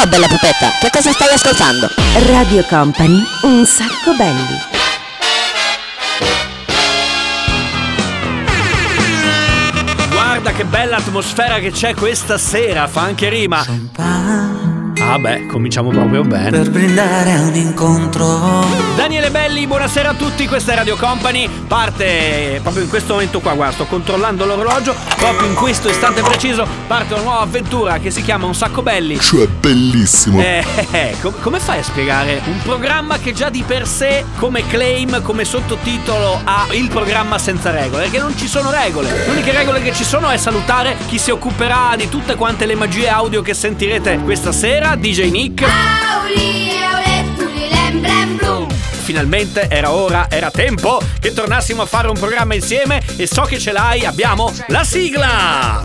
Ciao bella pupetta, che cosa stai ascoltando? Radio Company, un sacco belli. Guarda che bella atmosfera che c'è questa sera, fa anche rima. Ah beh, cominciamo proprio bene. Per brindare a un incontro. Daniele Belli, buonasera a tutti, questa è Radio Company. Parte proprio in questo momento qua, guarda, sto controllando l'orologio. Proprio in questo istante preciso parte una nuova avventura che si chiama Un sacco belli. Cioè, bellissimo. Eh, eh, eh, com- come fai a spiegare un programma che già di per sé, come claim, come sottotitolo, ha il programma senza regole? Perché non ci sono regole. Le uniche regole che ci sono è salutare chi si occuperà di tutte quante le magie audio che sentirete questa sera, DJ Nick. Finalmente era ora, era tempo che tornassimo a fare un programma insieme e so che ce l'hai, abbiamo la sigla!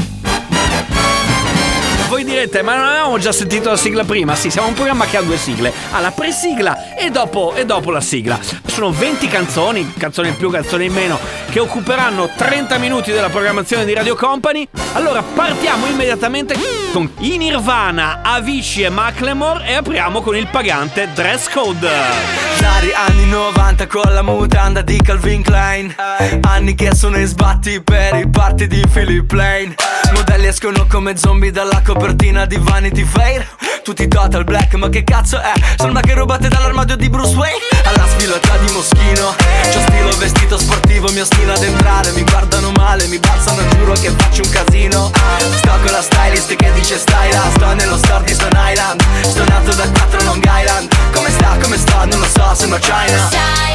Voi direte, ma non avevamo già sentito la sigla prima? Sì, siamo un programma che ha due sigle. Ha la presigla e dopo, e dopo la sigla. Sono 20 canzoni, canzoni in più, canzoni in meno, che occuperanno 30 minuti della programmazione di Radio Company. Allora partiamo immediatamente con i Nirvana, Avicii e Macklemore e apriamo con il pagante Dress Code. Dari anni 90 con la mutanda di Calvin Klein Anni che sono in sbatti per i party di Philip Lane Modelli escono come zombie dalla copertina di Vanity Fair Tutti total black ma che cazzo è? Sembra che rubate dall'armadio di Bruce Wayne Alla sfilata di Moschino C'ho stilo vestito sportivo, mi ostino ad entrare Mi guardano male, mi balzano, giuro che faccio un casino. Sto con la stylist che dice stai là Sto nello store di Stone Island. Sto nato da 4 Long Island. Come sta, come sto, non lo so, sembra China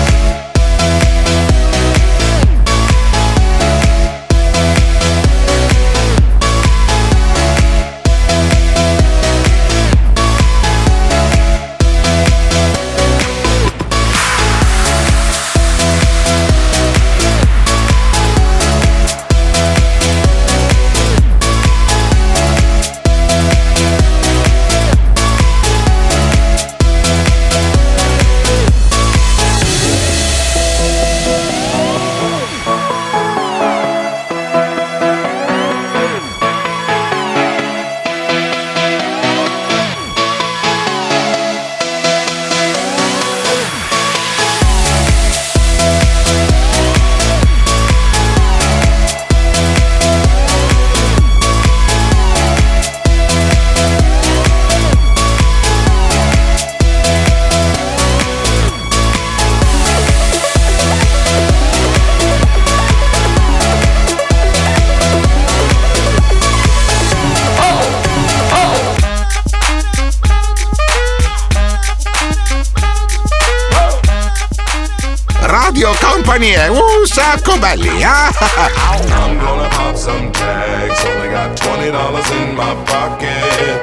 Un sacco belli, eh? I'm gonna pop some tags. Only got twenty dollars in my pocket.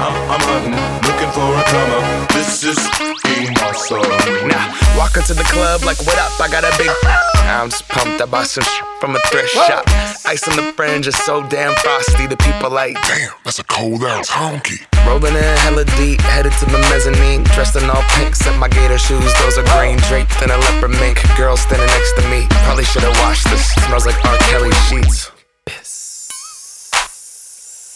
I'm, I'm hunting, looking for a come up. This is being awesome. Now, walk into the club like, what up? I got a big. I'm just pumped. I bought some from a thrift shop. Ice on the fringe is so damn frosty. The people like, Damn, that's a cold ass honky. rolling in hella deep, headed to the mezzanine. Dressed in all pink, set my gator shoes. Those are green, draped in a leopard mink. Girl standing next to me. Probably should have washed this. Smells like R. Kelly sheets.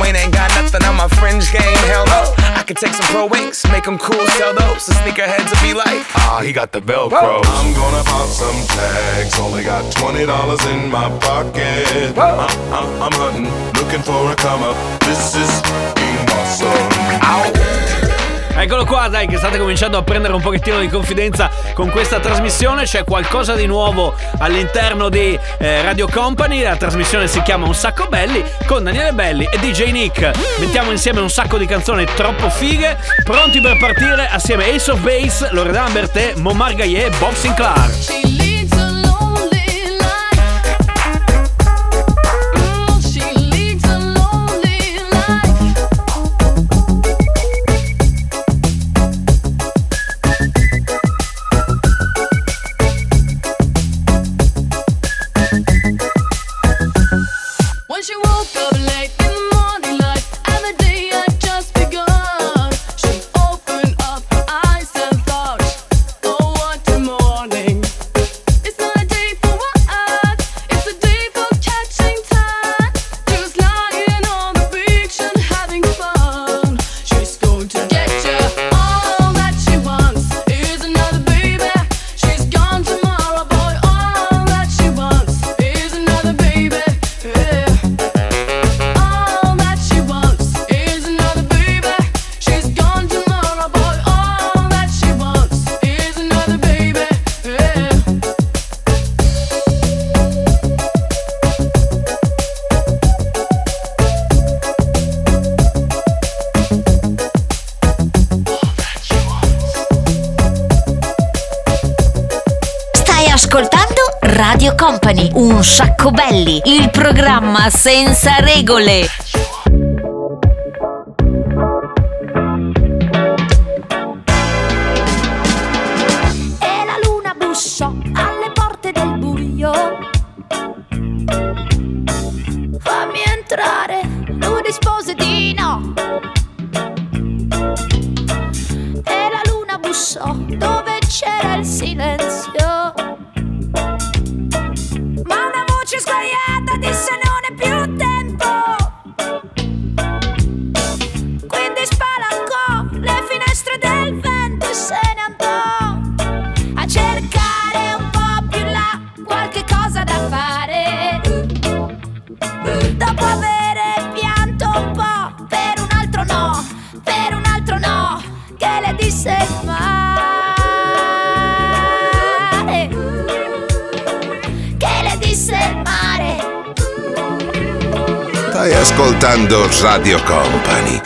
Wayne ain't got nothing on my fringe game. Hell no. I could take some pro wings, make them cool, sell those. The sneakerheads will be like, ah, he got the Velcro. I'm gonna pop some tags. Only got twenty dollars in my pocket. I'm, I'm, I'm hunting, looking for a come up. This is being awesome. Eccolo qua, dai, che state cominciando a prendere un pochettino di confidenza con questa trasmissione. C'è qualcosa di nuovo all'interno di eh, Radio Company. La trasmissione si chiama Un sacco belli con Daniele Belli e DJ Nick. Mettiamo insieme un sacco di canzoni troppo fighe. Pronti per partire assieme a Ace of Base, Loredana Bertè, Momar Gaillet e Bob Sinclair. Sacco belli, il programma senza regole. Stai ascoltando Radio Company.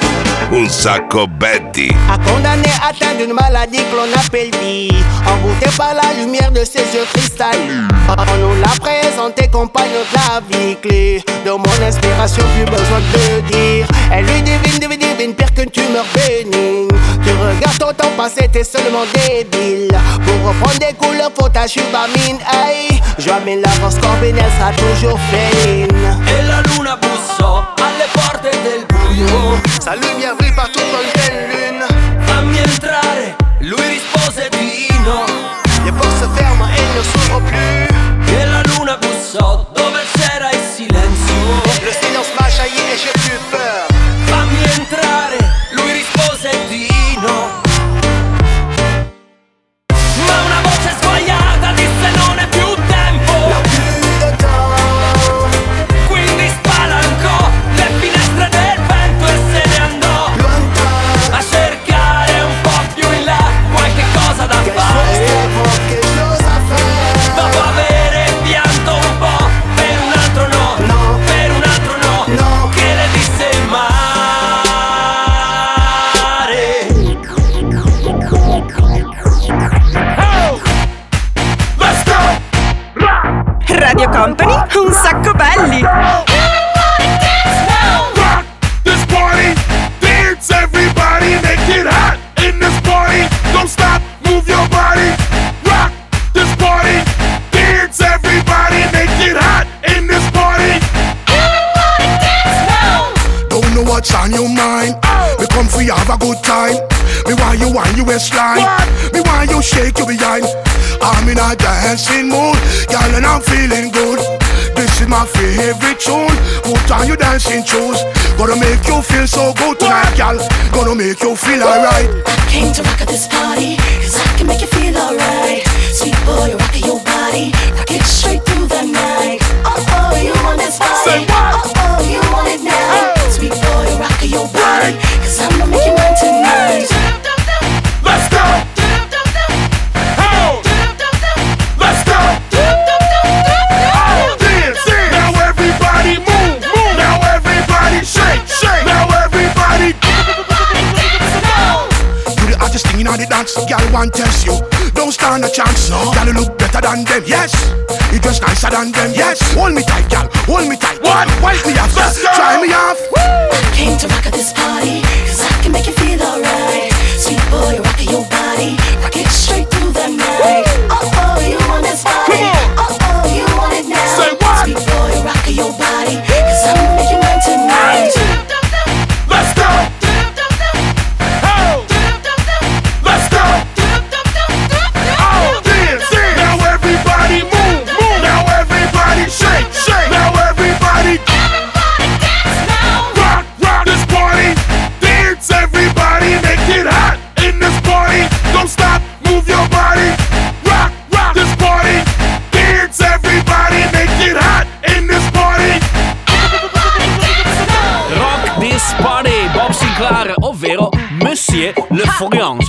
Un sacco Betty. a condamné atteint d'une maladie que l'on appelle vie, envoûté par la lumière de ses yeux cristallins. On nous l'a présenté compagnon de la vie clé, de mon inspiration plus besoin de le dire. Elle lui divine, divine, divine, pire qu'une tumeur bénigne. Tu regardes ton temps passé, t'es seulement débile. Pour reprendre des couleurs, faut ta chubamine, hey. Joamine la force combine, elle sera toujours féline. E la luna bussò alle porte del buio. Sa brille partout sur une pleine lune. Fammi entrare, lui rispose di no. Les portes se ferment et ne s'ouvrent plus. E la luna bussò dove you want you waistline. Me want you shake your behind. I'm in a dancing mood, girl, and I'm feeling good. This is my favorite tune. Put on your dancing shoes. Gonna make you feel so good tonight, girl. Gonna make you feel alright. I came to rock at this party, cause I can make you feel alright. Sweet boy, rock at your body, rock it straight through the night. Oh oh, you want this body? Oh oh, you want it now? Sweet boy, rock your body, cause I'ma make you mine tonight. Dance, girl want test you. Don't stand a chance, no. Girl, you look better than them, yes. You dress nicer than them, yes. Hold me tight, girl, hold me tight. What? Wipe me off, Let's go. try me off. Came to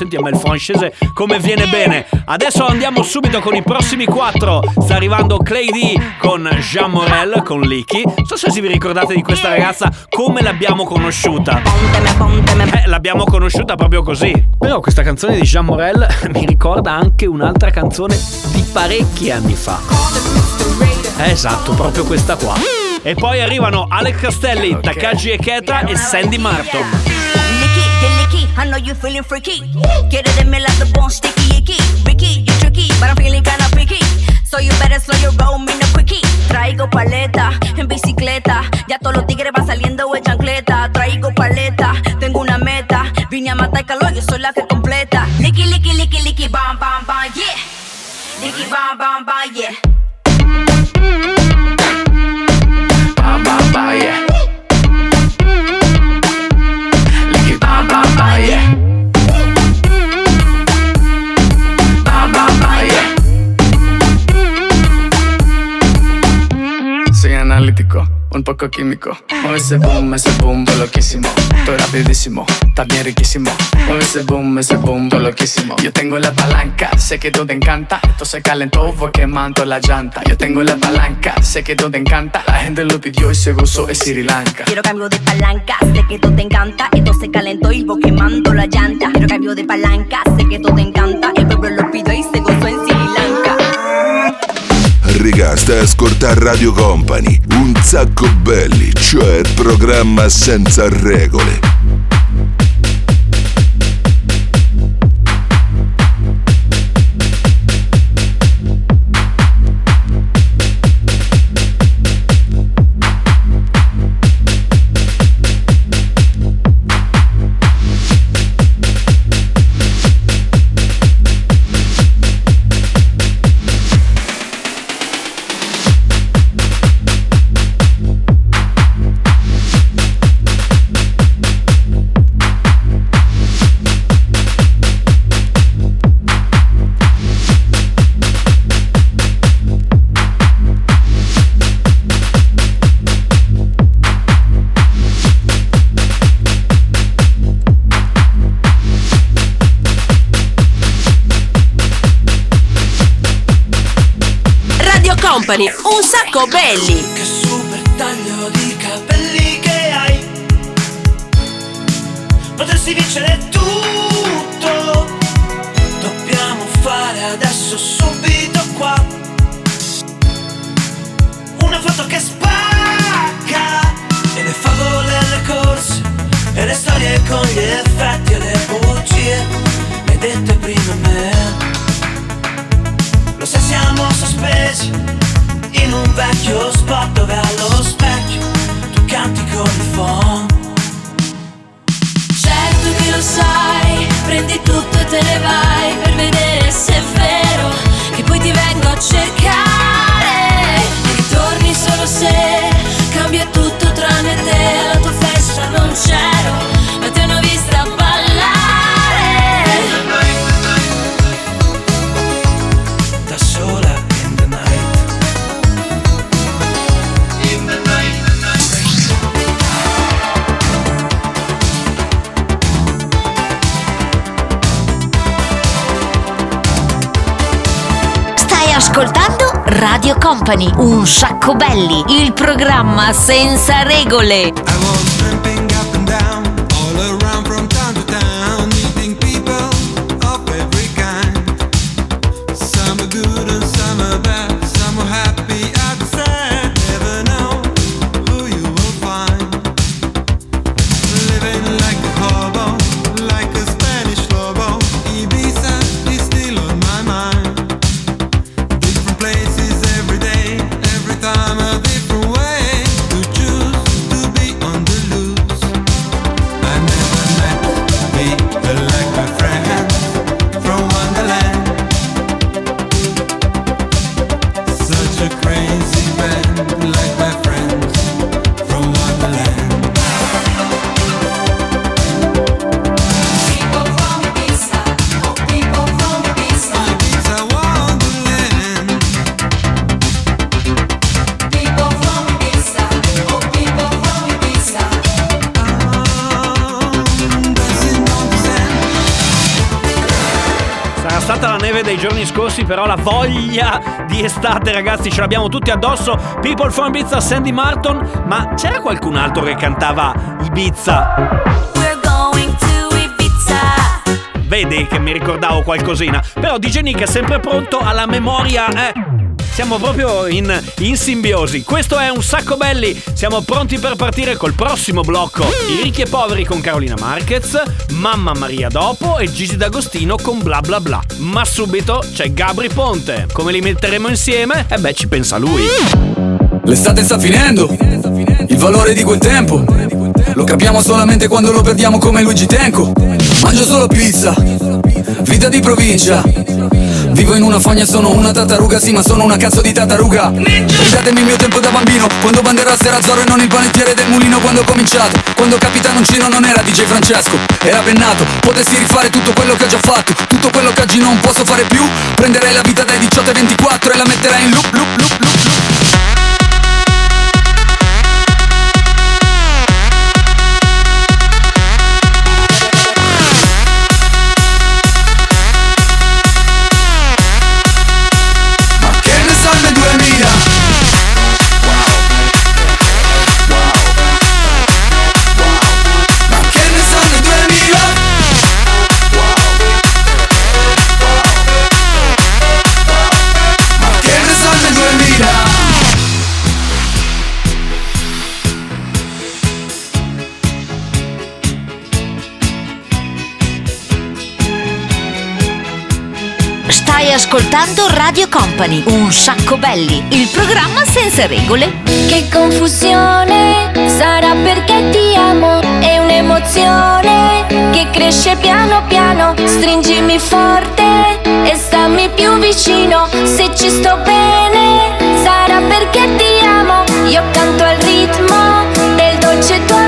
Sentiamo il francese come viene bene. Adesso andiamo subito con i prossimi quattro. Sta arrivando Clay D con Jean Morel, con Licky. Non so se vi ricordate di questa ragazza, come l'abbiamo conosciuta. Eh, l'abbiamo conosciuta proprio così. Però questa canzone di Jean Morel mi ricorda anche un'altra canzone di parecchi anni fa. Esatto, proprio questa qua. E poi arrivano Alex Castelli, Takagi Eketa e Sandy Martin. I know you feeling freaky. Me like the bone sticky icky. Ricky, you tricky, but I'm feeling kinda picky. So you better slow your roll, me no quickie. Traigo paleta en bicicleta. Ya todos los tigres van saliendo de chancleta. Traigo paleta, tengo una meta. Vine a matar calor, yo soy la que completa. Licky, licky, licky, licky, bam, bam, bam, yeah. Licky, bam, bam, bam, yeah. Un poco químico. Mueve ese boom, ese boom, loquísimo. Estoy rapidísimo, bien riquísimo. Mueve ese boom, esse boom, loquísimo. Yo tengo la palanca, sé que tú te encanta. Esto se calentó, fue quemando la llanta. Yo tengo la palanca, sé que tú te encanta. La gente lo pidió y se gozó en Sri Lanka. Quiero cambio de palanca, sé que todo te encanta. Esto se calentó y vos quemando la llanta. Quiero cambio de palanca, sé que todo te encanta. El pueblo lo pidió y se gozó en Sri. Riga, stai ascoltando Radio Company, un sacco belli, cioè il programma senza regole. Belli. Spot dove allo specchio Tu canti con il phone Certo che lo sai, prendi tutto e te ne vai per vedere se è vero che poi ti vengo a cercare. Company, un sacco belli, il programma senza regole. Dei giorni scorsi, però la voglia di estate, ragazzi, ce l'abbiamo tutti addosso. People from Ibiza, Sandy Martin. Ma c'era qualcun altro che cantava Ibiza? We're going to Ibiza. Vedi che mi ricordavo qualcosina. Però DJ Nick è sempre pronto alla memoria, eh. Siamo proprio in, in simbiosi. Questo è un sacco belli. Siamo pronti per partire col prossimo blocco. I ricchi e poveri con Carolina Marquez, Mamma Maria dopo e Gigi D'Agostino con bla bla bla. Ma subito c'è Gabri Ponte. Come li metteremo insieme? Eh beh, ci pensa lui. L'estate sta finendo, il valore di quel tempo Lo capiamo solamente quando lo perdiamo come Luigi Tenco Mangio solo pizza, vita di provincia Vivo in una fogna, sono una tartaruga, sì ma sono una cazzo di tartaruga. Ridatemi il mio tempo da bambino, quando Banderas era Zorro e non il panettiere del mulino Quando ho cominciato, quando Capitano Uncino non era DJ Francesco Era pennato, potessi rifare tutto quello che ho già fatto Tutto quello che oggi non posso fare più. Prenderei la vita dai 18 ai 24 e la metterei in loop, loop, loop, loop, loop Stai ascoltando Radio Company, un sacco belli, il programma senza regole. Che confusione. Sarà perché ti amo, è un'emozione che cresce piano piano, stringimi forte e stammi più vicino, se ci sto bene sarà perché ti amo, io canto al ritmo del dolce tuo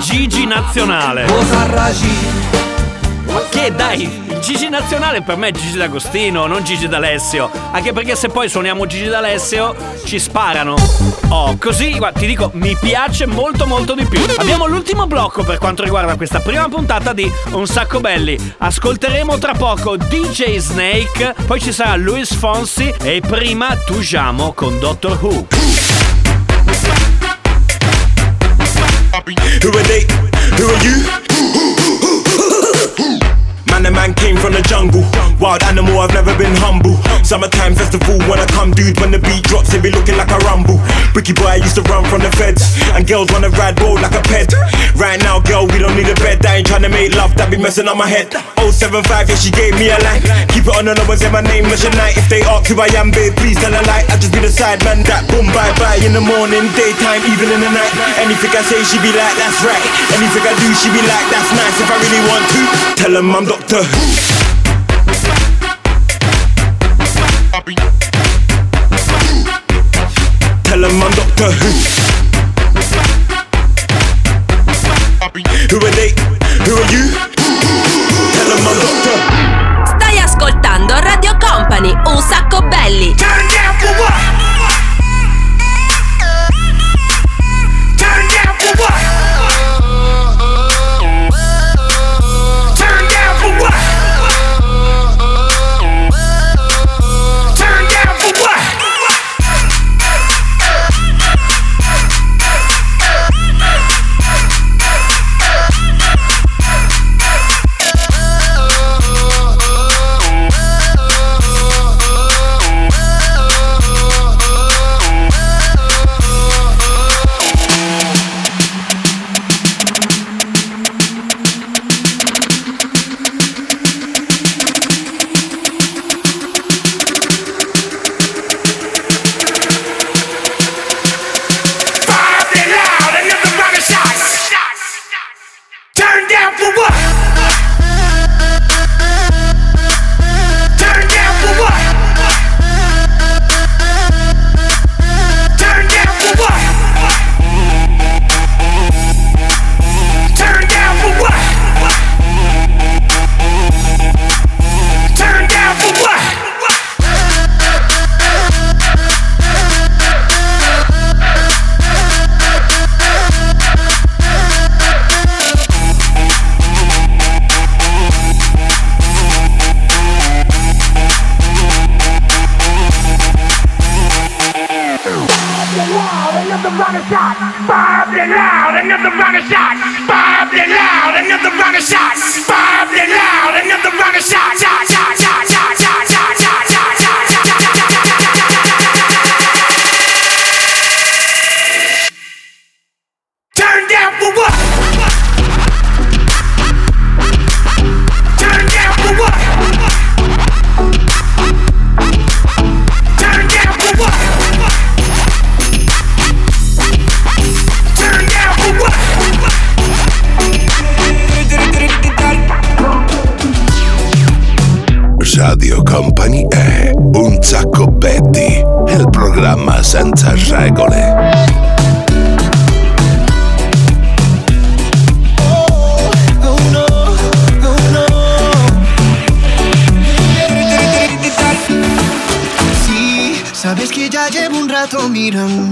Gigi nazionale. Ma che dai, il Gigi nazionale per me è Gigi D'Agostino, non Gigi D'Alessio. Anche perché se poi suoniamo Gigi D'Alessio ci sparano. Oh, così, ti dico, mi piace molto molto di più. Abbiamo l'ultimo blocco per quanto riguarda questa prima puntata di Un sacco belli. Ascolteremo tra poco DJ Snake, poi ci sarà Luis Fonsi e prima Tujamo con Doctor Who. Who are they? Who are you? Man, the man came from the jungle. Wild animal, I've never been humble. Summertime festival, when I come, dude, when the beat drops, it be looking like a rumble. Bricky boy, I used to run from the feds. And girls wanna ride road like a pet. Right now, girl, we don't need a bed. I ain't tryna make love, that be messing up my head. 075, yeah, she gave me a line. Keep it on the low and say my name, is Mission Night. If they ask who I am, babe, please tell a lie. I just be the side man that boom, bye bye. In the morning, daytime, even in the night. Anything I say, she be like, that's right. Anything I do, she be like, that's nice. If I really want to, tell them I'm the roof. Tell him I'm Doctor Who.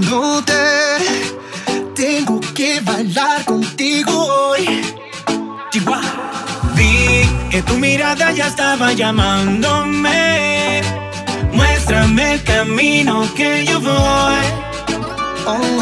Mirándote. Tengo que bailar contigo hoy. Chihuahua. Vi que tu mirada ya estaba llamándome. Muéstrame el camino que yo voy. Oh,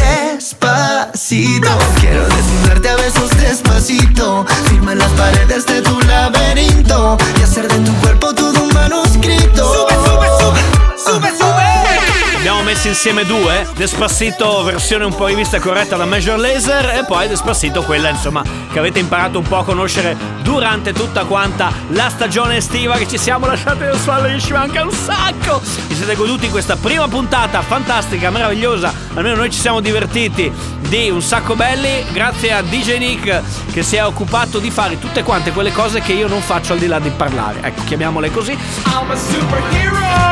Quiero desnudarte a besos despacito. Firma las paredes de tu laberinto. Y hacer de tu cuerpo todo un manuscrito. Sube, sube, sube, sube, sube. Messo insieme due, Despacito versione un po' rivista corretta da Major Laser e poi Despacito quella insomma che avete imparato un po' a conoscere durante tutta quanta la stagione estiva che ci siamo lasciati da sole, ci manca un sacco! Vi siete goduti questa prima puntata fantastica, meravigliosa, almeno noi ci siamo divertiti di un sacco belli grazie a DJ Nick che si è occupato di fare tutte quante quelle cose che io non faccio al di là di parlare, ecco chiamiamole così. I'm a superhero.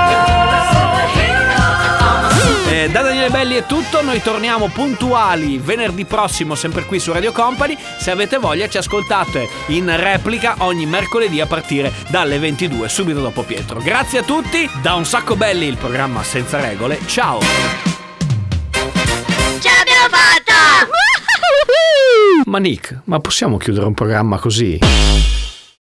Eh, da Daniele Belli è tutto, noi torniamo puntuali venerdì prossimo sempre qui su Radio Company. Se avete voglia ci ascoltate in replica ogni mercoledì a partire dalle 22, subito dopo Pietro. Grazie a tutti, da Un Sacco Belli, il programma senza regole. Ciao! Ce l'abbiamo fatta! Ma Nick, ma possiamo chiudere un programma così?